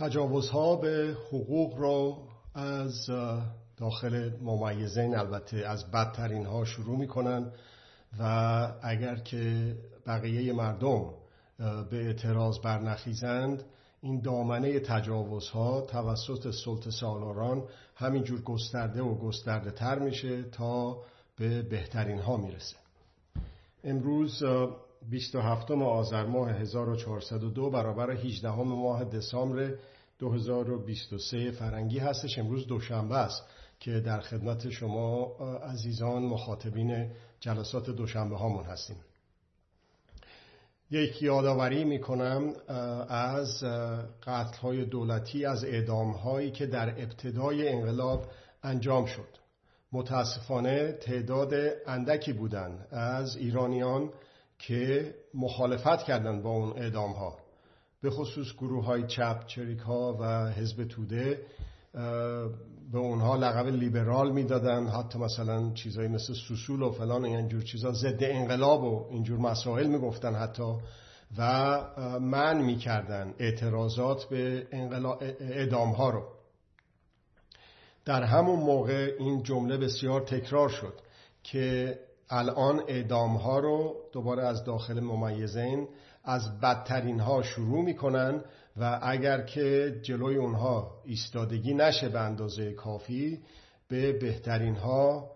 تجاوزها به حقوق رو از داخل ممیزین البته از بدترین ها شروع می‌کنن و اگر که بقیه مردم به اعتراض برنخیزند این دامنه تجاوزها توسط سلط سالاران همینجور گسترده و گسترده تر میشه تا به بهترین ها می‌رسه. امروز 27 آذر ماه 1402 برابر 18 ماه دسامبر 2023 فرنگی هستش. امروز دوشنبه است که در خدمت شما عزیزان مخاطبین جلسات دوشنبه هامون هستیم. یک یادآوری می‌کنم از قتل های دولتی از اعدام هایی که در ابتدای انقلاب انجام شد. متاسفانه تعداد اندکی بودند از ایرانیان که مخالفت کردند با اون اعدام ها به خصوص گروه های چپ چریک ها و حزب توده به اونها لقب لیبرال می‌دادن. حتی مثلا چیزایی مثل سوسول و فلان اینجور چیزا ضد انقلاب و اینجور مسائل می‌گفتن حتی. و من می‌کردن اعتراضات به اعدام ها رو. در همون موقع این جمله بسیار تکرار شد که الان اعدام ها رو دوباره از داخل ممیزین از بدترین ها شروع می‌کنن و اگر که جلوی اونها ایستادگی نشه به اندازه کافی به بهترین ها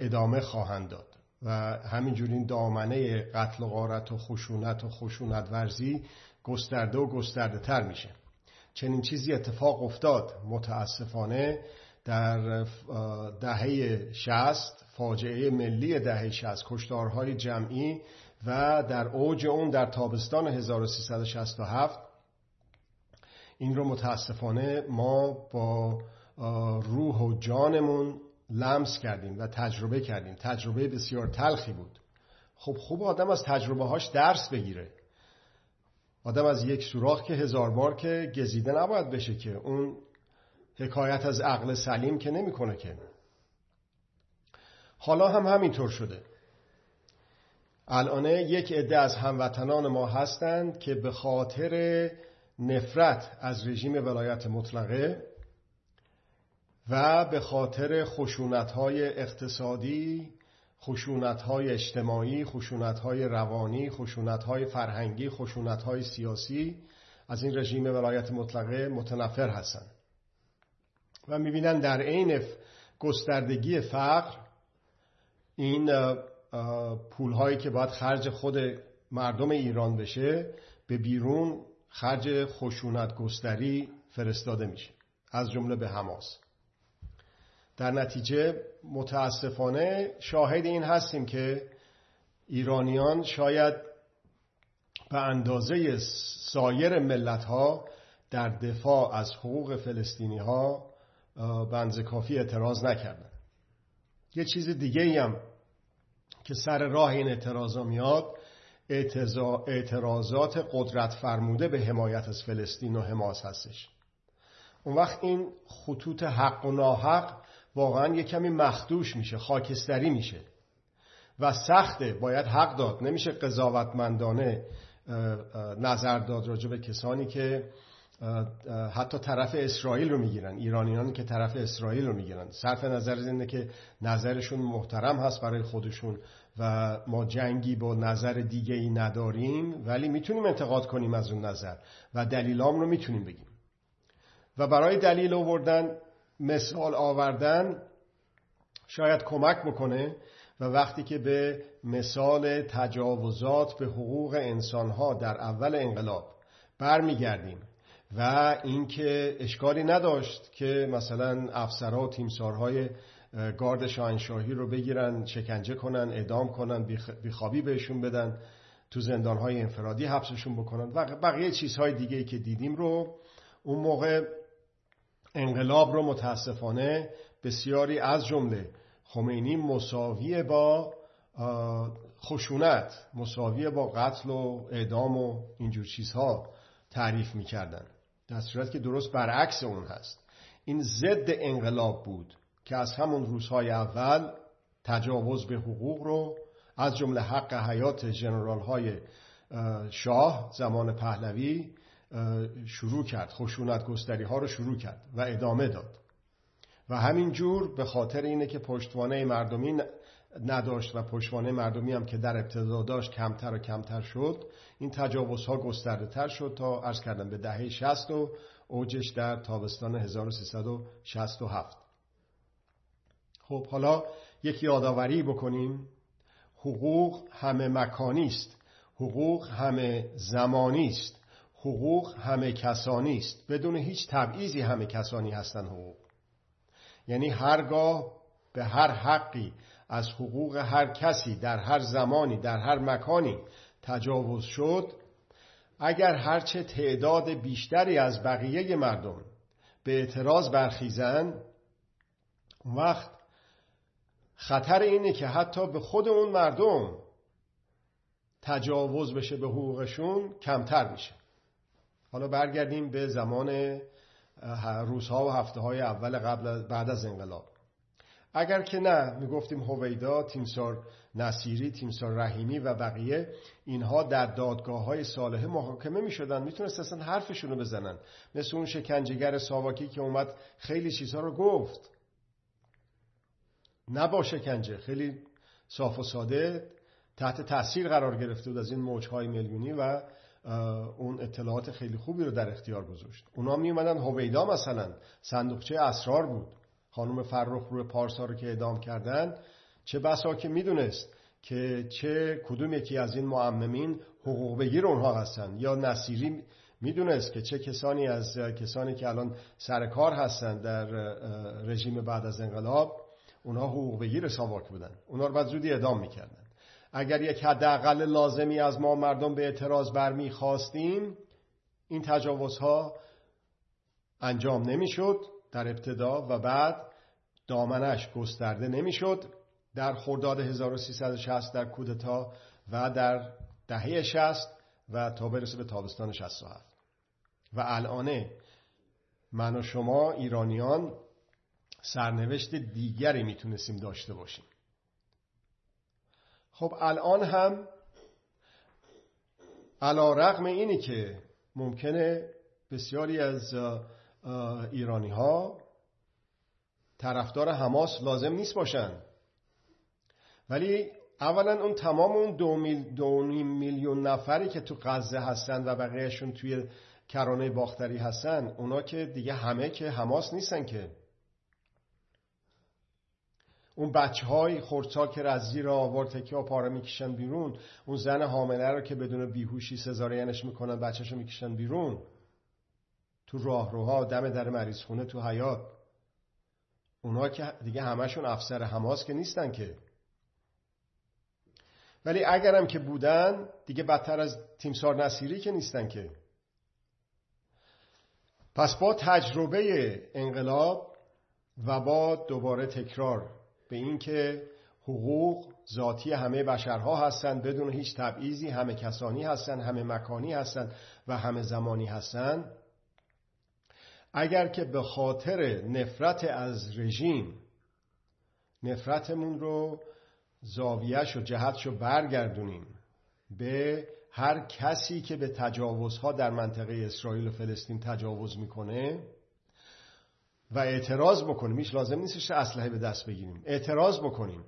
ادامه خواهند داد. و همینجور این دامنه قتل و غارت و خشونت و خشونت ورزی گسترده و گسترده تر میشه. چنین چیزی اتفاق افتاد متاسفانه. در دهه شست فاجعه ملی دهه شست کشتارهای جمعی و در اوج اون در تابستان 1367 این رو متاسفانه ما با روح و جانمون لمس کردیم و تجربه کردیم. تجربه بسیار تلخی بود. خب خوب آدم از تجربه هاش درس بگیره. آدم از یک سوراخ که هزار بار که گزیده نباید بشه که اون حکایت از عقل سلیم که نمی‌کنه که. حالا هم همینطور شده. الانه یک عده از هموطنان ما هستند که به خاطر نفرت از رژیم ولایت مطلقه و به خاطر خشونتهای اقتصادی خشونتهای اجتماعی خشونتهای روانی خشونتهای فرهنگی خشونتهای سیاسی از این رژیم ولایت مطلقه متنفر هستند. و می‌بینن در عین گستردگی فقر این پولهایی که باید خرج خود مردم ایران بشه به بیرون خرج خشونت گستری فرستاده میشه. از جمله به حماس. در نتیجه متاسفانه شاهد این هستیم که ایرانیان شاید به اندازه سایر ملت ها در دفاع از حقوق فلسطینی ها بنز کافی اعتراض نکردن. یه چیز دیگه هم که سر راه این اعتراضا میاد اعتراضات قدرت فرموده به حمایت از فلسطین و حماس هستش. اون وقت این خطوط حق و ناحق واقعا یه کمی مخدوش میشه خاکستری میشه و سخته باید حق داد. نمیشه قضاوتمندانه نظر داد راجع به کسانی که حتی طرف اسرائیل رو می‌گیرن ایرانیانی که طرف اسرائیل رو می‌گیرن. صرف نظر اینه که نظرشون محترم هست برای خودشون و ما جنگی با نظر دیگه ای نداریم ولی می‌تونیم انتقاد کنیم از اون نظر و دلیلام رو می‌تونیم بگیم. و برای دلیل آوردن مثال آوردن شاید کمک بکنه و وقتی که به مثال تجاوزات به حقوق انسانها در اول انقلاب برمیگردیم و اینکه اشکالی نداشت که مثلا افسرها و تیمسارهای گارد شاهنشاهی رو بگیرن شکنجه کنن اعدام کنن بیخوابی بهشون بدن تو زندانهای انفرادی حبسشون بکنن. و بقیه چیزهای دیگه که دیدیم رو اون موقع انقلاب رو متاسفانه بسیاری از جمله خمینی مساوی با خشونت مساوی با قتل و اعدام و اینجور چیزها تعریف می‌کردن. در صورت که درست برعکس اون هست. این ضد انقلاب بود که از همون روزهای اول تجاوز به حقوق رو از جمله حق حیات جنرال های شاه زمان پهلوی شروع کرد. خشونت گستری ها رو شروع کرد و ادامه داد. و همین جور به خاطر اینه که پشتوانه مردمی نداشت و پشتوانه مردمی هم که در ابتدا داشت کمتر و کمتر شد. این تجاوزها گسترده تر شد تا ارز کردم به دهه 60 و اوجش در تابستان 1367 خب حالا یک یادآوری بکنیم. حقوق همه مکانی است. حقوق همه زمانی است. حقوق همه کسانی است. بدون هیچ تبعیضی همه کسانی هستند حقوق. یعنی هرگاه به هر حقی از حقوق هر کسی در هر زمانی در هر مکانی تجاوز شد. اگر هرچه تعداد بیشتری از بقیه مردم به اعتراض برخیزن وقت خطر اینه که حتی به خود اون مردم تجاوز بشه به حقوقشون کمتر میشه. حالا برگردیم به زمان روزها و هفته های اول قبل بعد از انقلاب. اگر که نه می‌گفتیم هویدا تیمسار نصیری تیمسار رحیمی و بقیه اینها در دادگاه های صالحه محاکمه می‌شدن. می‌تونست اصلا حرفشون رو بزنن. مثل اون شکنجهگر ساواکی که اومد خیلی چیزها رو گفت. نه با شکنجه خیلی صاف و ساده تحت تاثیر قرار گرفته بود از این موجهای میلیونی و اون اطلاعات خیلی خوبی رو در اختیار گذاشت. اونا می اومدن هویدا مثلا صندوقچه اسرار بود. خانم فرخ روی پارسا رو که اعدام کردن چه بسا که می‌دونست که چه کدوم یکی از این معممین حقوق بگیر اونها هستن. یا نصیری می‌دونست که چه کسانی از کسانی که الان سر کار هستن در رژیم بعد از انقلاب اونها حقوق بگیر ساواک بودن. اونها رو بعد زودی اعدام می‌کردن. اگر یک حداقل لازمی از ما مردم به اعتراض برمیخواستیم این تجاوزها انجام نمی‌شد در ابتدا و بعد دامنش گسترده نمی‌شد. در خرداد 1360 در کودتا و در دهه 60 و تا برسه به تابستان 67 و الانه من و شما ایرانیان سرنوشت دیگری می‌تونستیم داشته باشیم. خب الان هم علا رقم اینی که ممکنه بسیاری از ایرانی ها طرفدار حماس لازم نیست باشن. ولی اولا اون تمام اون دو, میل دو میلیون نفری که تو غزه هستن و بقیهشون توی کرانه باختری هستن اونا که دیگه همه که حماس نیستن که. اون بچه های که از زیر آورد تکی ها پاره می‌کشن بیرون اون زن حامله رو که بدون بیهوشی سزارینش می‌کنن بچهشو می‌کشن بیرون. تو راهروها دم در مریض خونه تو حیات اونا که دیگه همشون افسر حماس که نیستن که. ولی اگرم که بودن دیگه بدتر از تیمسار نصیری که نیستن که. پس با تجربه انقلاب و با دوباره تکرار به اینکه حقوق ذاتی همه بشرها هستند بدون هیچ تبعیضی همه کسانی هستند همه مکانی هستند و همه زمانی هستند اگر که به خاطر نفرت از رژیم نفرتمون رو زاویهش و جهتش رو برگردونیم به هر کسی که به تجاوزها در منطقه اسرائیل و فلسطین تجاوز می‌کنه و اعتراض بکنیم هیچ لازم نیستش اسلحه به دست بگیریم اعتراض بکنیم.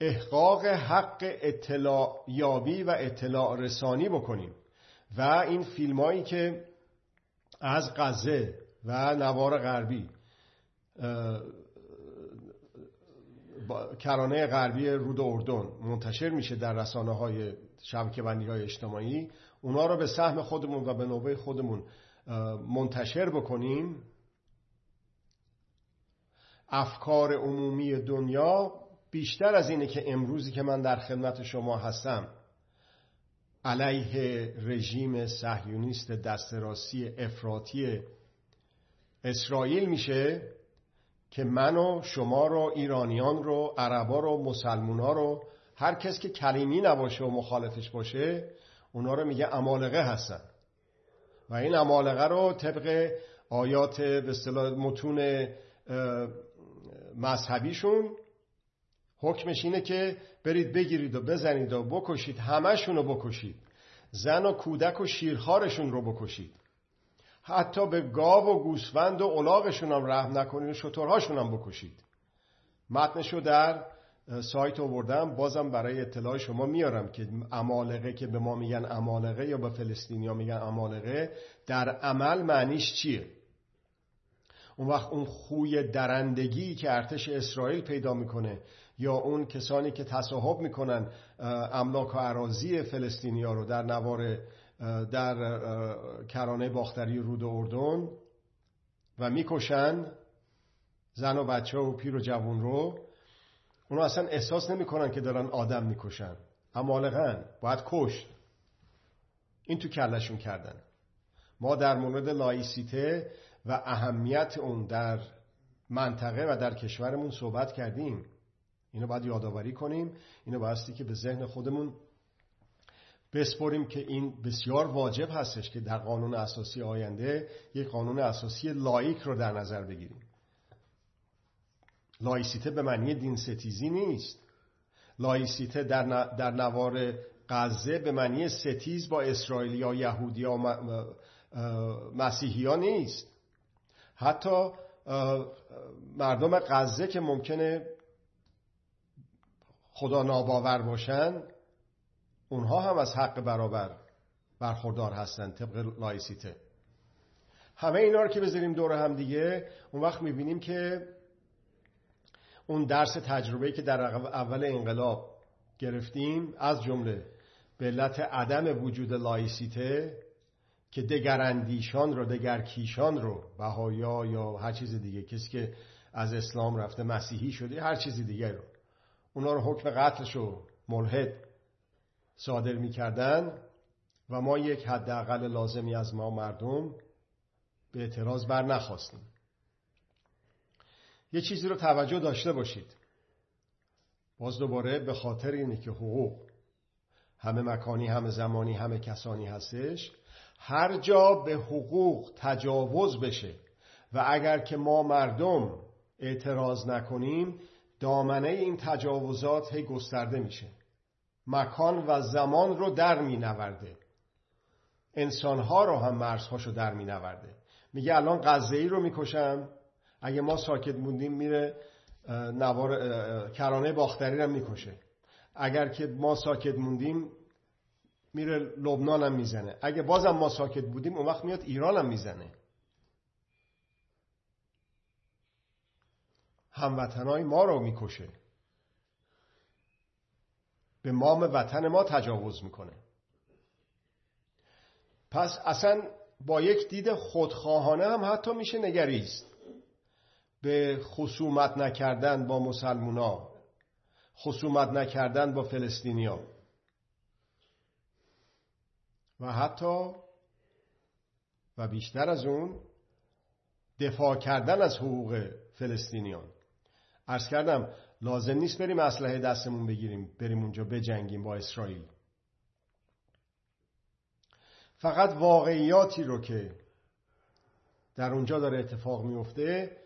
احقاق حق اطلاع یابی و اطلاع رسانی بکنیم. و این فیلم هایی که از غزه و نوار غربی کرانه غربی رود اردن منتشر میشه در رسانه های شبکه بندی های اجتماعی. اونا رو به سهم خودمون و به نوبه خودمون منتشر بکنیم. افکار عمومی دنیا بیشتر از اینه که امروزی که من در خدمت شما هستم علیه رژیم صهیونیست دستراسی افراطی اسرائیل میشه که من و شما رو ایرانیان رو عربا رو مسلمونا رو هر کس که کلیمی نباشه و مخالفش باشه اونا رو میگه امالقه هستن. و این امالقه رو طبق آیات به متون مذهبیشون حکمش اینه که برید بگیرید و بزنید و بکشید همشون رو بکشید. زن و کودک و شیرخارشون رو بکشید. حتی به گاو و گوسفند و الاغشون هم رحم نکنید و شطورهاشون هم بکشید. متنشو در سایت آوردم بازم برای اطلاع شما میارم که امالقه که به ما میگن امالقه یا به فلسطینیا میگن امالقه در عمل معنیش چیه؟ اون وقت اون خوی درندگی که ارتش اسرائیل پیدا می‌کنه یا اون کسانی که تصاحب می‌کنن املاک و عراضی فلسطینیا رو در نوار در کرانه باختری رود اردن و می‌کشن زن و بچه و پیر و جوون رو اونا اصلا احساس نمی‌کنن که دارن آدم می‌کشن. امالغن باید کشت. این تو کلشون کردن. ما در مورد لایسیته و اهمیت اون در منطقه و در کشورمون صحبت کردیم. اینو باید یادآوری کنیم. اینو بایستی که به ذهن خودمون بسپریم که این بسیار واجب هستش که در قانون اساسی آینده یک قانون اساسی لائیک رو در نظر بگیریم. لایسیته به معنی دین ستیزی نیست. لایسیته در, در نوار غزه به معنی ستیز با اسرائیلیا یهودیا و مسیحی ها نیست. حتی مردم غزه که ممکنه خدا ناباور باشن اونها هم از حق برابر برخوردار هستن طبق لایسیته. همه اینا رو که بذاریم دور هم دیگه اون وقت می‌بینیم که اون درس تجربه‌ای که در اول انقلاب گرفتیم از جمله به علت عدم وجود لایسیته که دگراندیشان رو دگرکیشان رو بهایا یا هر چیز دیگه کسی که از اسلام رفته مسیحی شده هر چیز دیگه رو. اونا رو حکم قتلش رو ملحد صادر می‌کردن و ما یک حداقل لازمی از ما مردم به اعتراض بر نخواستیم. یه چیزی رو توجه داشته باشید. باز دوباره به خاطر اینه که حقوق همه مکانی همه زمانی همه کسانی هستش هر جا به حقوق تجاوز بشه و اگر که ما مردم اعتراض نکنیم دامنه این تجاوزات هی گسترده میشه. مکان و زمان رو در می نورده انسانها رو هم مرزهاشو در می نورده میگه الان غزه ای رو می‌کشم. اگه ما ساکت موندیم میره نوار کرانه باختری رو می‌کشه. اگر که ما ساکت موندیم میره لبنان هم می‌زنه. اگه بازم ما ساکت بودیم اون وقت میاد ایران هم می‌زنه. هموطنهای ما رو می‌کشه. به مام وطن ما تجاوز می‌کنه. پس اصلا با یک دید خودخواهانه هم حتی میشه نگریست. به خصومت نکردن با مسلمونا خصومت نکردن با فلسطینیا و حتی و بیشتر از اون دفاع کردن از حقوق فلسطینیان. ارز کردم لازم نیست بریم اسلحه دستمون بگیریم بریم اونجا بجنگیم با اسرائیل. فقط واقعیاتی رو که در اونجا داره اتفاق میفته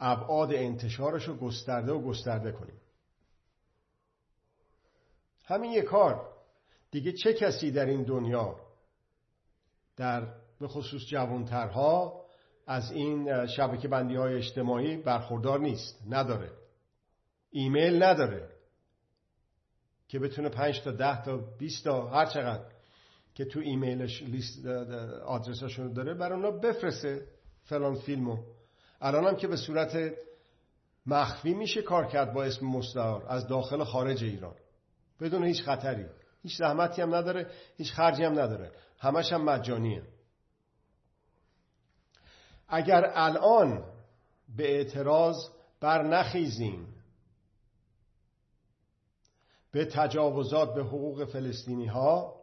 ابعاد انتشارش رو گسترده و گسترده کنیم. همین یک کار. دیگه چه کسی در این دنیا در به خصوص جوانترها از این شبکه بندی های اجتماعی برخوردار نیست نداره. ایمیل نداره که بتونه 5 تا 10 تا 20 تا هر چقدر که تو ایمیلش لیست آدرساشون داره برای اونا بفرسته فلان فیلمو. الان هم که به صورت مخفی میشه کار کرد با اسم مستعار از داخل خارج ایران. بدون هیچ خطری. هیچ زحمتی هم نداره هیچ خرجی هم نداره. همش هم مجانیه. اگر الان به اعتراض بر نخیزیم به تجاوزات به حقوق فلسطینی ها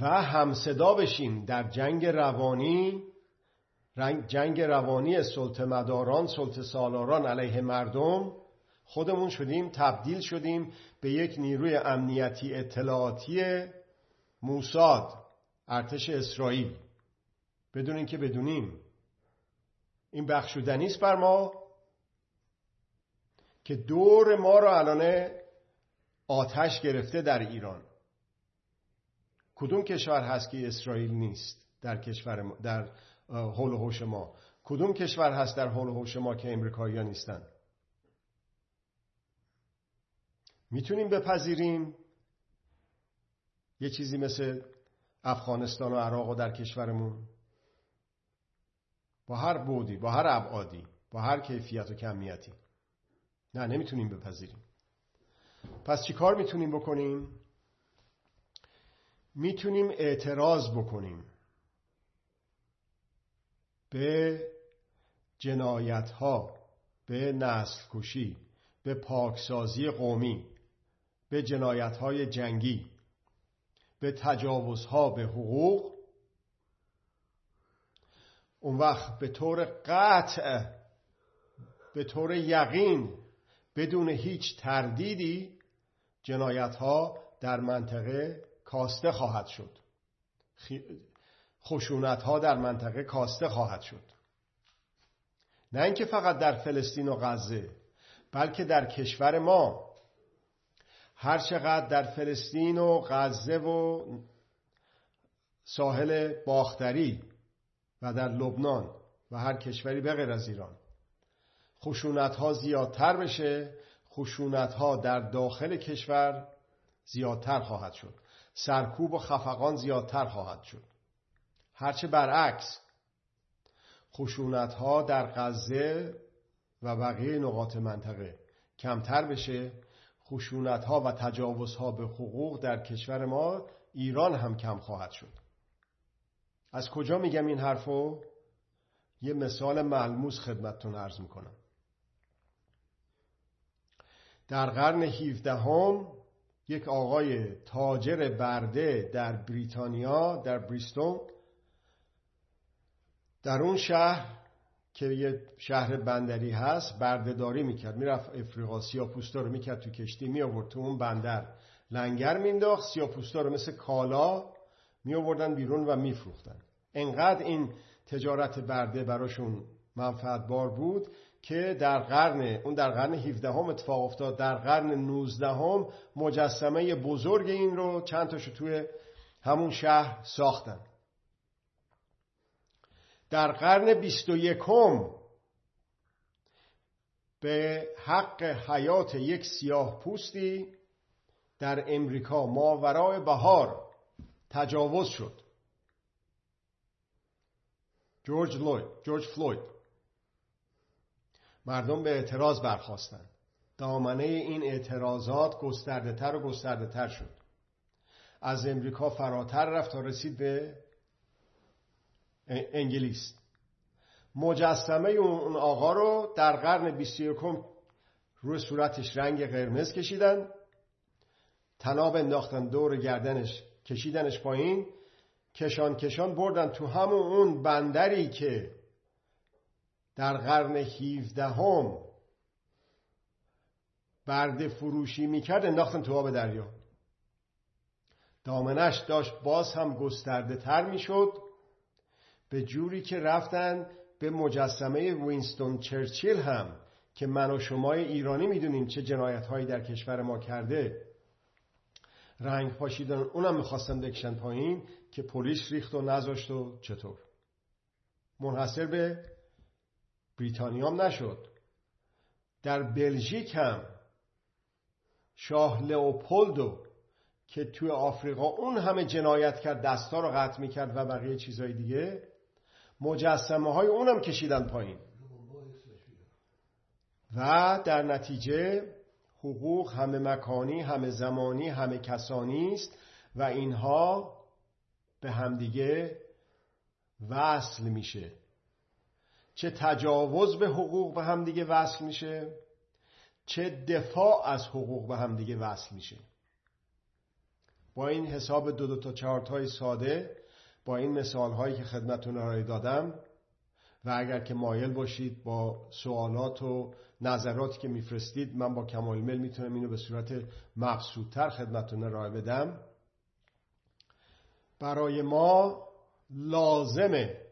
و همصدا بشیم در جنگ روانی جنگ روانی سلط مداران سلط سالاران علیه مردم خودمون شدیم تبدیل شدیم به یک نیروی امنیتی اطلاعاتی موساد ارتش اسرائیل. بدون اینکه بدونیم. این بخشودنی است بر ما که دور ما رو الان آتش گرفته در ایران. کدوم کشور هست که اسرائیل نیست در کشور ما در حول و حوش ما؟ کدوم کشور هست در حول و حوش ما که امریکایی‌ها نیستن؟ می‌تونیم بپذیریم. یه چیزی مثل افغانستان و عراق و در کشورمون. با هر بودی با هر ابعادی با هر کیفیت و کمیتی. نه نمی‌تونیم بپذیریم. پس چی کار می‌تونیم بکنیم؟ می‌تونیم اعتراض بکنیم به جنایت ها به نسل کشی به پاکسازی قومی به جنایت های جنگی به تجاوزها به حقوق اون وقت به طور قطع به طور یقین بدون هیچ تردیدی جنایت ها در منطقه کاسته خواهد شد. خشونت ها در منطقه کاسته خواهد شد. نه اینکه فقط در فلسطین و غزه بلکه در کشور ما. هر چقدر در فلسطین و غزه و ساحل باختری و در لبنان و هر کشوری بغیر از ایران. خشونت ها زیادتر بشه خشونت ها در داخل کشور زیادتر خواهد شد. سرکوب و خفقان زیادتر خواهد شد. هرچه برعکس خشونت ها در غزه و بقیه نقاط منطقه کمتر بشه. خشونت ها و تجاوز ها به حقوق در کشور ما ایران هم کم خواهد شد. از کجا میگم این حرفو؟ یه مثال ملموس خدمتتون عرض می‌کنم. در قرن 17 هم یک آقای تاجر برده در بریتانیا در بریستون در اون شهر که یه شهر بندری هست بردهداری می‌کرد. می‌رفت افریقا سیاپوستا رو می‌کرد تو کشتی می آورد تو اون بندر. لنگر مینداخت سیاپوستا رو مثل کالا می آوردن بیرون و میفروختن. انقدر این تجارت برده براشون منفعت بار بود که در قرن اون در قرن 17 هم اتفاق افتاد. در قرن 19 هم مجسمه بزرگ این رو چند تاشو توی همون شهر ساختن. در قرن 21 هم به حق حیات یک سیاه پوستی در امریکا ماورای بهار تجاوز شد. جورج, لوید، جورج فلوید. مردم به اعتراض برخواستند دامنه این اعتراضات گسترده تر و گسترده تر شد. از امریکا فراتر رفت تا رسید به انگلیس. مجسمه اون آقا رو در قرن 21 روی صورتش رنگ قرمز کشیدن. تناب انداختن دور گردنش. کشیدنش پایین کشان کشان بردن تو همون اون بندری که در قرن 17 هم برده فروشی می‌کرد انداختن تو آب دریا. دامنش داشت باز هم گسترده تر می‌شد. به جوری که رفتن به مجسمه وینستون چرچیل هم که من و شما ایرانی می‌دونیم چه جنایت هایی در کشور ما کرده. رنگ پاشیدن اونم می‌خواستن بکشن پایین که پلیس ریخت و نذاشت و چطور. منحصر به بریتانیا هم نشد. در بلژیک هم شاه لئوپولدو که توی آفریقا اون همه جنایت کرد دستا رو قطع می‌کرد و بقیه چیزهای دیگه مجسمه های اونم کشیدن پایین. و در نتیجه حقوق همه مکانی همه زمانی همه کسانی است و اینها به همدیگه وصل میشه. چه تجاوز به حقوق به همدیگه وصل میشه چه دفاع از حقوق به همدیگه وصل میشه. با این حساب دو دو تا چهار های ساده با این مثال هایی که خدمتون ارائه دادم. و اگر که مایل باشید با سوالات و نظراتی که میفرستید من با کمال میل می‌تونم اینو به صورت مقصودتر خدمتون ارائه بدم. برای ما لازمه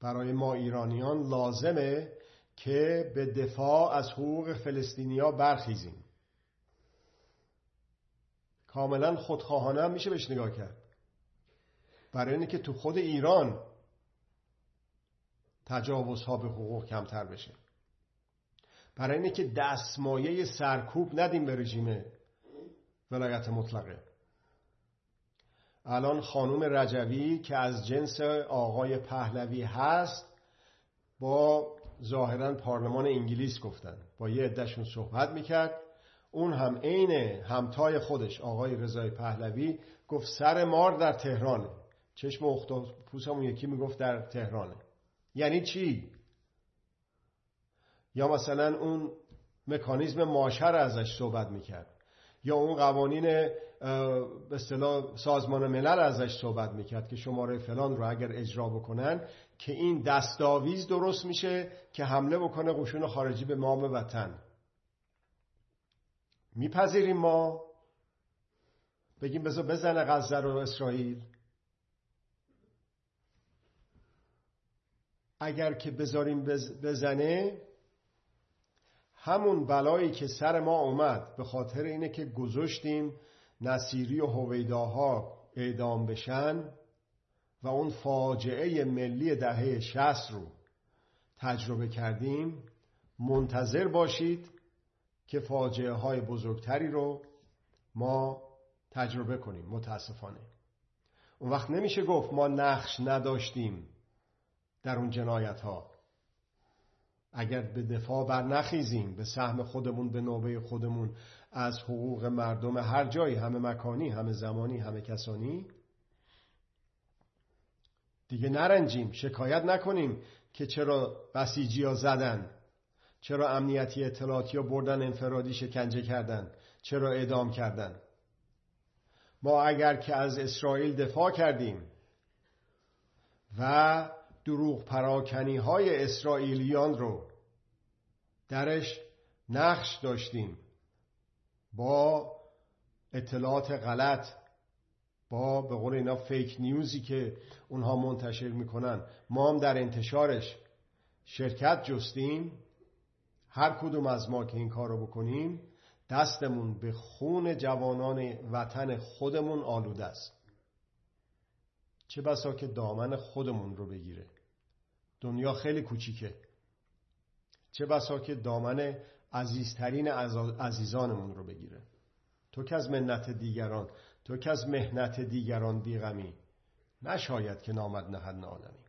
برای ما ایرانیان لازمه که به دفاع از حقوق فلسطینیا برخیزیم. کاملا خودخواهانه هم میشه بهش نگاه کرد. برای اینکه تو خود ایران تجاوزها به حقوق کمتر بشه. برای اینه که دستمایه سرکوب ندیم به رژیم ولایت مطلقه. الان خانوم رجوی که از جنس آقای پهلوی هست با ظاهرا پارلمان انگلیس گفتن. با یه عدهشون صحبت می‌کرد. اون هم عین همتای خودش آقای رضای پهلوی گفت سر مار در تهرانه. چشم اختاپوسمون یکی می‌گفت در تهرانه. یعنی چی؟ یا مثلا اون مکانیزم ماشر ازش صحبت می‌کرد. یا اون قوانین به اصطلاح سازمان ملل ازش صحبت می‌کرد که شماره فلان رو اگر اجرا بکنن که این دستاویز درست میشه که حمله بکنه قشون خارجی به مام وطن. میپذیریم ما. بگیم بذار بزنه غزه رو اسرائیل. اگر که بذاریم بزنه همون بلایی که سر ما اومد به خاطر اینه که گذاشتیم نصیری و هویداها اعدام بشن و اون فاجعه ملی دهه شست رو تجربه کردیم منتظر باشید که فاجعه های بزرگتری رو ما تجربه کنیم متاسفانه. اون وقت نمیشه گفت ما نقش نداشتیم در اون جنایت ها اگر به دفاع بر نخیزیم به سهم خودمون به نوبه خودمون از حقوق مردم هر جایی همه مکانی همه زمانی همه کسانی دیگه نرنجیم شکایت نکنیم که چرا بسیجی ها زدن چرا امنیتی اطلاعاتی ها بردن انفرادی شکنجه کردن چرا اعدام کردن. ما اگر که از اسرائیل دفاع کردیم و دروغ پراکنی های اسرائیلیان رو. درش نقش داشتیم. با اطلاعات غلط با به قول اینا فیک نیوزی که اونها منتشر می‌کنن. ما هم در انتشارش شرکت جستیم. هر کدوم از ما که این کار رو بکنیم دستمون به خون جوانان وطن خودمون آلوده است. چه بسا که دامن خودمون رو بگیره. دنیا خیلی کوچیکه. چه بسا که دامن عزیزترین عزیزانمون رو بگیره. تو که از منت دیگران تو که از مهنت دیگران بیغمی نشاید که نامد نهد نالمی.